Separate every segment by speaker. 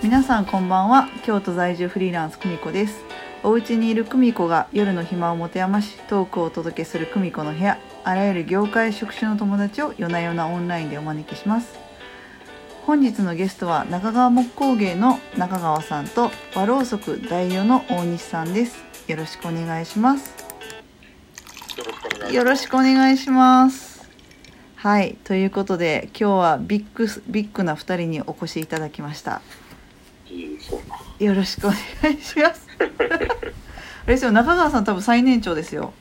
Speaker 1: 皆さんこんばんは。京都在住フリーランス久美子です。お家にいる久美子が夜の暇を持て余しトークをお届けする久美子の部屋。あらゆる業界職種の友達を夜な夜なオンラインでお招きします。本日のゲストは中川木工芸の中川さんと和ろうそく代表の大西さんです。よろしくお願いします。よろしくお願いします。はい。ということで今日はビッグビッグな2人にお越しいただきました。よろしくお願いします。あれですよ中川さん多分最年長ですよ。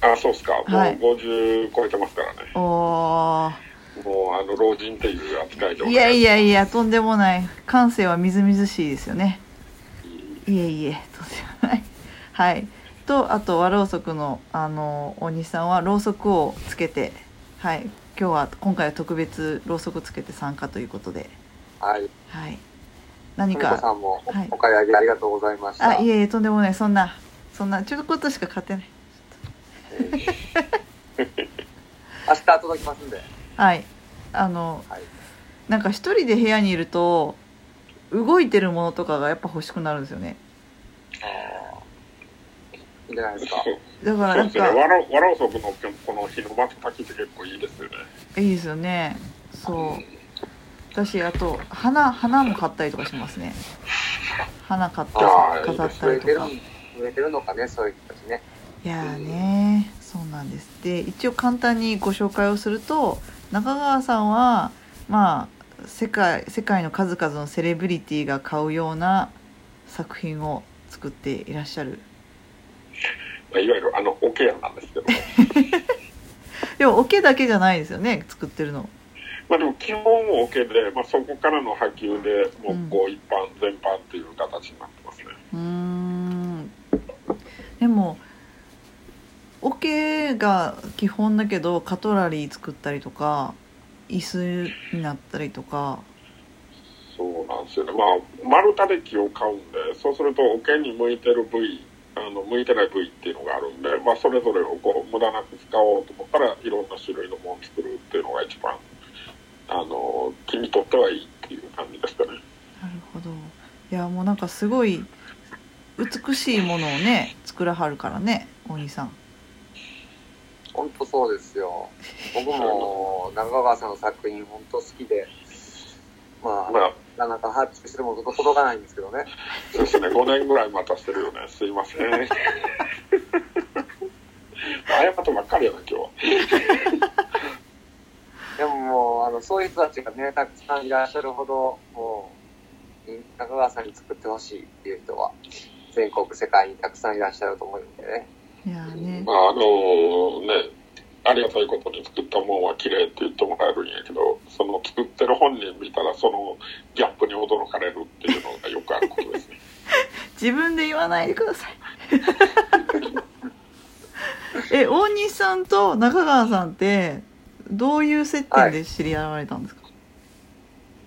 Speaker 2: あそうっすか、
Speaker 1: はい。
Speaker 2: もう50超えてますからね。
Speaker 1: おー。
Speaker 2: もうあの老人っていう扱いで
Speaker 1: いやいやいやとんでもない。感性はみずみずしいですよね。いえいえ。とんでもない。はい。とあとはろうそくのあの大西さんはろうそくをつけてはい。今日は今回は特別ろうそくつけて参加ということで
Speaker 3: はい。
Speaker 1: はい。何か。
Speaker 3: さんもお
Speaker 1: はい。
Speaker 3: お買い上げありがとうございました。
Speaker 1: あいえいえとんでもない。そんなそんなちょっとことしか買ってない。
Speaker 3: 明日届きますんで。
Speaker 1: はい。あの
Speaker 3: はい。
Speaker 1: なんか一人で部屋にいると動いてるものとかがやっぱ欲しくなるんですよね。
Speaker 3: いいんじゃないですか。
Speaker 1: だからなん
Speaker 2: そうですね。
Speaker 1: か
Speaker 2: わろわろうそくのこの日の巻き炊きって結構いいですよね。
Speaker 1: いいですよね。そう私あと花花も買ったりとかしますね。花買って
Speaker 2: あー
Speaker 1: 飾ったりとか、
Speaker 3: 増えてるのかね、そういう人たちね。
Speaker 1: いやーねそうなんです。で一応簡単にご紹介をすると中川さんはまあ世界世界の数々のセレブリティが買うような作品を作っていらっしゃる。
Speaker 2: まあいわゆるあのオケアなんですけど。
Speaker 1: でも桶だけじゃないですよね作ってるの
Speaker 2: まあでも基本もオケで、まあ、そこからの波及でもうこう一般、全般っていう形になってますね。
Speaker 1: うーん。でも桶が基本だけどカトラリー作ったりとか椅子になったりとか。
Speaker 2: そうなんですよね。まあ丸太で木を買うんでそうするとオケに向いてる部位あの向いてない部位っていうのがあるんで、まあ、それぞれをこう無駄なく使おうと思ったらいろんな種類のものを作るっていうのが一番あの木にとってはいいっていう感じですかね。
Speaker 1: なるほど。いやもうなんかすごい美しいものをね作らはるからね大西さん。
Speaker 3: 本当そうですよ。僕も中川さんの作品本当好きで、まあ、
Speaker 2: まあ。
Speaker 3: なかなか発注しても届かないんですけどね。
Speaker 2: そうですね。5年ぐらい待たせてるよね。すいません。謝ったばっかりやな今日は
Speaker 3: でももう、あの、そういう人たちがね、たくさんいらっしゃるほど、もう、中川さんに作ってほしいっていう人は、全国、世界にたくさんいらっしゃると思うんでね。
Speaker 1: いやーね。
Speaker 2: まああのねありがたいことに作ったもんは綺麗って言ってもらえるんやけどその作ってる本人見たらそのギャップに驚かれるっていうのがよくあることですね。
Speaker 1: 自分で言わないでください。え大西さんと中川さんってどういう接点で知り合われたんですか？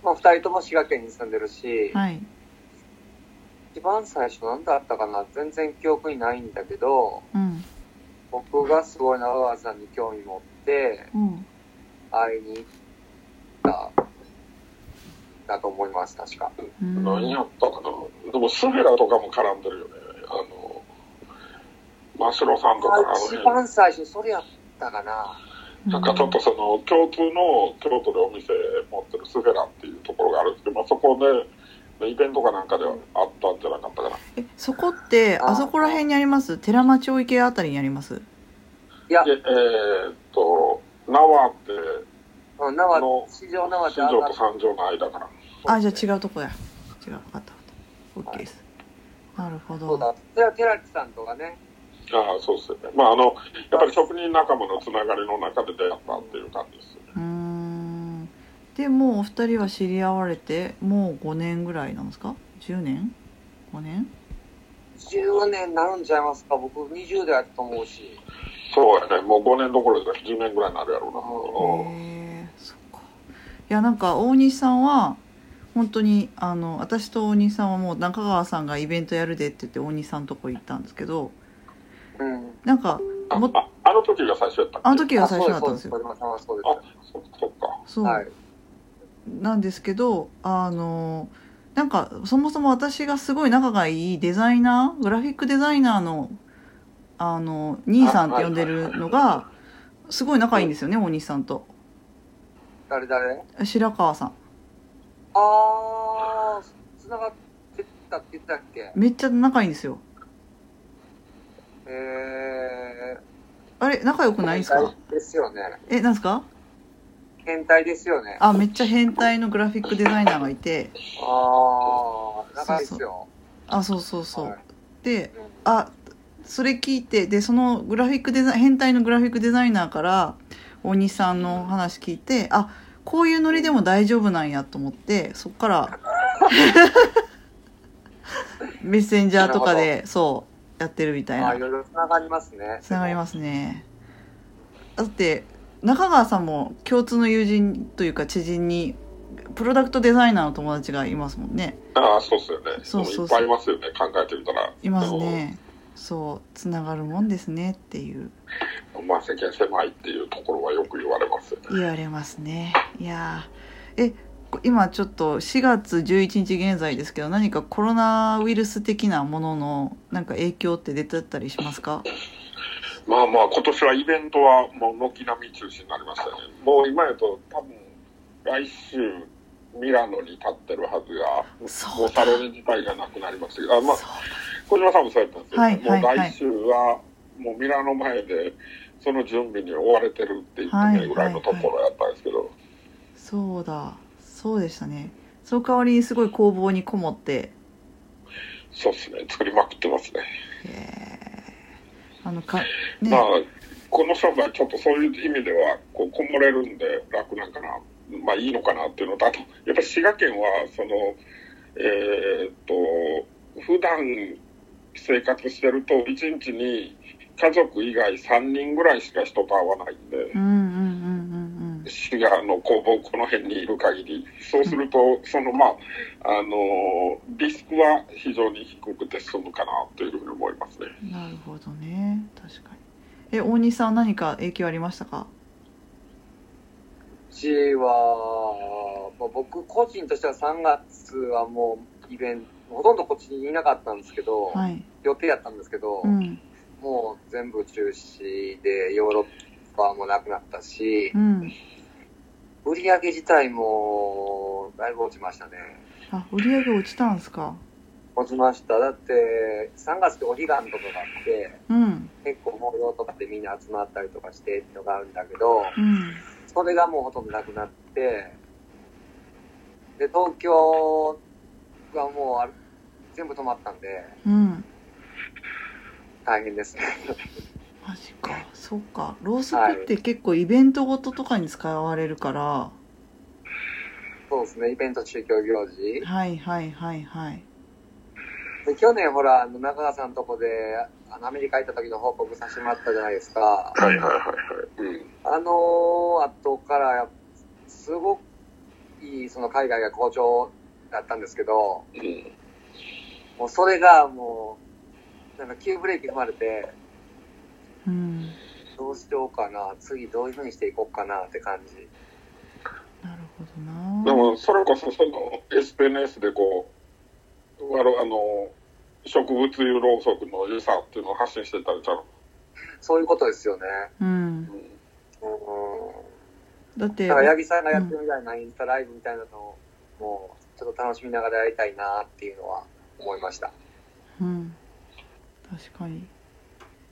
Speaker 3: まあ、二人とも滋賀県に住んでるし、
Speaker 1: はい。
Speaker 3: 一番最初何だったかな？全然記憶にないんだけど、
Speaker 1: うん。
Speaker 3: 僕がすごい中川さんに興味持って、
Speaker 1: うん。
Speaker 3: 会いに行った、だと思います、確か。
Speaker 1: うん。
Speaker 2: 何やったかな？でもスフェラとかも絡んでるよね。あの真城さんとかあの
Speaker 3: あ一
Speaker 2: 辺
Speaker 3: 番最初それやったかな。
Speaker 2: なんかちょっとその共通の京都でお店持ってるスフェラっていうところがあるんですけど、まあ、そこでイベントかなんかではあったんじゃなかったかな。
Speaker 1: えそこってあそこら辺にあります？寺町大池あたりにあります？
Speaker 3: いや。
Speaker 2: で、えーっと縄って
Speaker 3: うん縄
Speaker 2: あの、
Speaker 3: 市場縄って
Speaker 2: 新庄と三条の間から
Speaker 1: あじゃあ違うとこや。違う分かった。分かった。OK です。なるほど。
Speaker 3: そうだ。それは寺地さんとかね。
Speaker 2: ああそうですよね。まああのやっぱり職人仲間のつながりの中で出会ったっていう感じですよね。
Speaker 1: うーん。でもうお二人は知り合われてもう5年ぐらいなんですか？10年？5年
Speaker 3: ？10年になるんちゃいますか？僕20代やったと思うし。
Speaker 2: そうやね。もう5年どころで10年ぐらいになるやろうな、うん
Speaker 1: へえそっか。いやなんか大西さんは本当にあの私と大西さんはもう中川さんがイベントやるでって言って大西さんのとこ行ったんですけど
Speaker 3: うん。
Speaker 1: なんか
Speaker 2: あ
Speaker 1: も
Speaker 2: ああの時が最初やった
Speaker 1: あの時が最初だったんです。よ
Speaker 3: あそう
Speaker 2: そっか
Speaker 1: そう、
Speaker 3: はい。
Speaker 1: なんですけどあのなんかそもそも私がすごい仲がいいデザイナーグラフィックデザイナーのあの兄さんって呼んでるのがすごい仲いいんですよね大西さんと。
Speaker 3: 誰誰？
Speaker 1: 白川さん。
Speaker 3: あー、繋がってたって言ってたっけ？
Speaker 1: めっちゃ仲いいんですよ
Speaker 3: え
Speaker 1: あれ仲良く
Speaker 3: ー、
Speaker 1: ないですか？
Speaker 3: ですよね。
Speaker 1: えなんですか？
Speaker 3: 変態ですよね。
Speaker 1: あめっちゃ変態のグラフィックデザイナーがいて。
Speaker 3: あー、長いですよ。
Speaker 1: あそうそうそう、
Speaker 3: はい。
Speaker 1: で
Speaker 3: うん
Speaker 1: あそれ聞いてでそのグラフィックデザイン変態のグラフィックデザイナーから大西さんの話聞いてあこういうノリでも大丈夫なんやと思ってそっから メッセンジャーとかでそうやってるみたい
Speaker 3: あー、い
Speaker 1: な
Speaker 3: ろいろ繋がりますね。
Speaker 1: つながりますねだって中川さんも共通の友人というか知人にプロダクトデザイナーの友達がいますもんね
Speaker 2: ああ、そうっすよね。
Speaker 1: そうそうそう
Speaker 2: いっぱいいますよね、考えてみたら。
Speaker 1: いますねそうつながるもんですねっていう
Speaker 2: うん。まあ、世間狭いっていうところはよく言われますよね。
Speaker 1: 言われますねいやーえこ今ちょっと4月11日現在ですけど何かコロナウイルス的なもののなんか影響って出てたりしますか？
Speaker 2: まあまあ、今年はイベントはもう軒並み中止になりましたね。もう今やと多分、来週、ミラノに立ってるはずが、もうサロン自体がなくなりましたけど、あまあ、小島さんもそうやったんですよ、
Speaker 1: はいはい
Speaker 2: もう来週は、もうミラノ前で、その準備に追われてるって言って
Speaker 1: はい
Speaker 2: ねぐらい。のところやったんですけど、
Speaker 1: そうだそうでしたね。その代わりにすごい工房にこもって。
Speaker 2: そうですね、作りまくってますね。
Speaker 1: えー。あのかね、
Speaker 2: まあ、この商売、ちょっとそういう意味では、こう、こもれるんで楽なんかな、まあいいのかなっていうのと、あと、やっぱり滋賀県は、その、えーっと、普段生活してると、1日に家族以外3人ぐらいしか人と会わないんで、
Speaker 1: うん
Speaker 2: 滋賀の工房この辺にいる限り、そうすると、そのまあ、あの、リスクは非常に低くて済むかなというふうに思いますね。
Speaker 1: なるほどね確かにえ大西さん。何か影響ありましたか
Speaker 3: うちは、まあ、僕個人としては3月はもうイベント、ほとん。どこっちにいなかったん。ですけど、
Speaker 1: はい
Speaker 3: 予定やったん。ですけど、
Speaker 1: うん。
Speaker 3: もう全部中止でヨーロッパもなくなったし
Speaker 1: う、ん。
Speaker 3: 売り上げ自体もだいぶ落ちましたね。
Speaker 1: あ売り上げ落ちたんすか？
Speaker 3: 落ちました。だって、3月ってお彼岸とかがあって、
Speaker 1: うん
Speaker 3: 結構模様とかでみんな集まったりとかしてってのがあるんだけど、
Speaker 1: うん
Speaker 3: それがもうほとんどなくなって、で、東京はもう全部止まったんで、
Speaker 1: うん
Speaker 3: 大変ですね。
Speaker 1: マジかそっかろうそくって結構イベントごととかに使われるから、
Speaker 3: そうですね、イベント宗教行事。
Speaker 1: はいはいはいはい
Speaker 3: で去年ほら、あの中川さんのとこで、あのアメリカ行った時の報告させてもらったじゃないですか。
Speaker 2: はいはいはいはい。うん。
Speaker 3: あの後から、すごくいい、その海外が好調だったんですけど、
Speaker 2: うん。
Speaker 3: もうそれがもう、なんか急ブレーキ踏まれて、しようかな、次どういう風にしていこうかなって感じ。
Speaker 1: なるほどな
Speaker 2: でも、それこそ、その、SNS でこう、わろあの、植物油ろうそくの良さっていうのを発信してたんちゃう？
Speaker 3: そういうことですよね。
Speaker 1: うん
Speaker 3: うん。
Speaker 1: だって
Speaker 3: だから、八木さんがやってるみたいなインスタライブみたいなのを、もう、ちょっと楽しみながらやりたいなっていうのは思いました。
Speaker 1: うん確かにい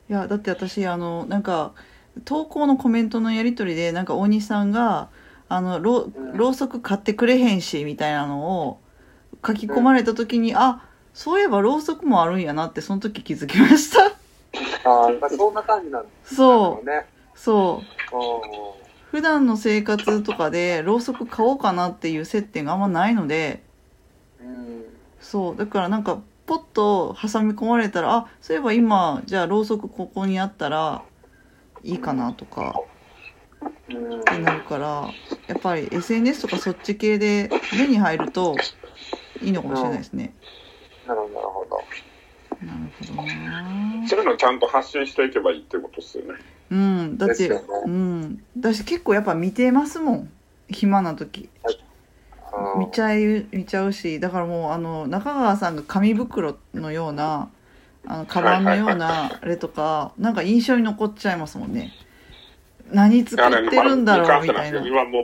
Speaker 1: やだって私あのなんか投稿のコメントのやり取りでなんか大西さんがあのろ
Speaker 3: うん。
Speaker 1: ろうそく買ってくれへんしみたいなのを書き込まれた時に、あそういえばろうそくもあるんやなってその時気づきました。
Speaker 3: ああ、そんな感じなんです
Speaker 1: そう。
Speaker 3: ね。
Speaker 1: そう。
Speaker 3: う
Speaker 1: 普段の生活とかでろうそく買おうかなっていう接点があんまないので。
Speaker 3: ん。うん。
Speaker 1: そう。だからなんかポッと挟み込まれたらあそういえば今じゃあろうそくここにあったらいいかなとか
Speaker 3: うん。
Speaker 1: ってなるからやっぱり SNS とかそっち系で目に入るといいのかもしれないですね。
Speaker 3: なるほど、なるほど。
Speaker 1: なるほどな
Speaker 2: そういうのをちゃんと発信していけばいいってことですよね。
Speaker 1: うんだって、
Speaker 3: ね
Speaker 1: うんだし結構やっぱ見てますもん暇な時
Speaker 3: うん
Speaker 1: 見ちゃい見ちゃうしだからもうあの中川さんが紙袋のようなあのカバンのようなあれとかなんか印象に残っちゃいますもんね。何作ってるんだろうみたいな。
Speaker 2: 今もう、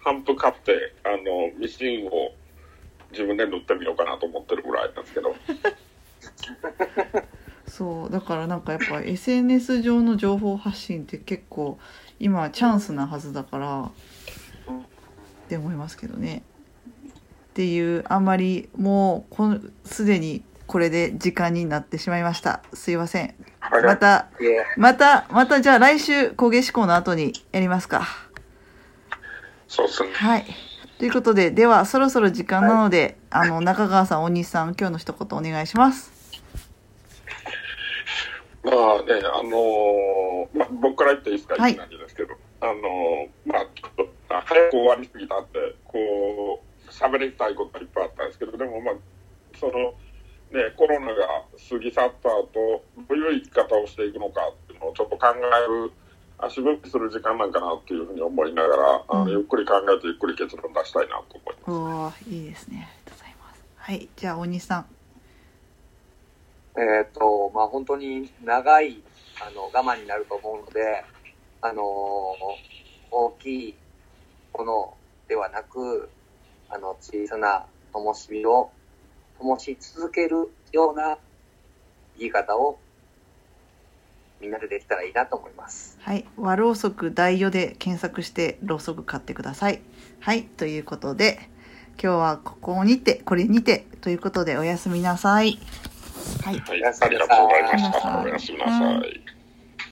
Speaker 2: ハンプ買って、あの、ミシンを自分で塗ってみようかなと思ってるぐらいなんですけど。
Speaker 1: そうだからなんかやっぱ SNS 上の情報発信って結構今チャンスなはずだからって思いますけどね。っていうあんまりもうすでにこれで時間になってしまいました。すいません。
Speaker 2: はい。
Speaker 1: またまたまたじゃあ来週工芸志向の後にやりますか。
Speaker 2: そうですね。
Speaker 1: はい。ということでではそろそろ時間なので、あの中川さん大西さん今日の一言お願いします。
Speaker 2: まあね、あのーまあ、僕から言っていいですか、
Speaker 1: はい。
Speaker 2: なりですけど、あのーまあ、ちょっとあ早く終わりすぎたって、こう、喋りたいことがいっぱいあったんですけど、でもまあ、その、ね、コロナが過ぎ去った後、どういう生き方をしていくのかっていうのをちょっと考える、足踏みする時間なんかなっていうふうに思いながら、あの
Speaker 1: うん。
Speaker 2: ゆっくり考えてゆっくり結論出したいなと思います。
Speaker 1: おーいいですね。ありがとうございます。はいじゃあ大西さん。
Speaker 3: えっ、と、まあ本当に長い、あの、我慢になると思うので、あのー大きいものではなく、あの、小さな灯火を灯し続けるような言い方をみんなでできたらいいなと思います。
Speaker 1: はい。和ろうそく大予で検索してろうそく買ってください。はい。ということで今日はここにてこれにてということでおやすみなさい。はい。
Speaker 2: は
Speaker 3: い。
Speaker 2: ありがとうございました。おやすみなさい。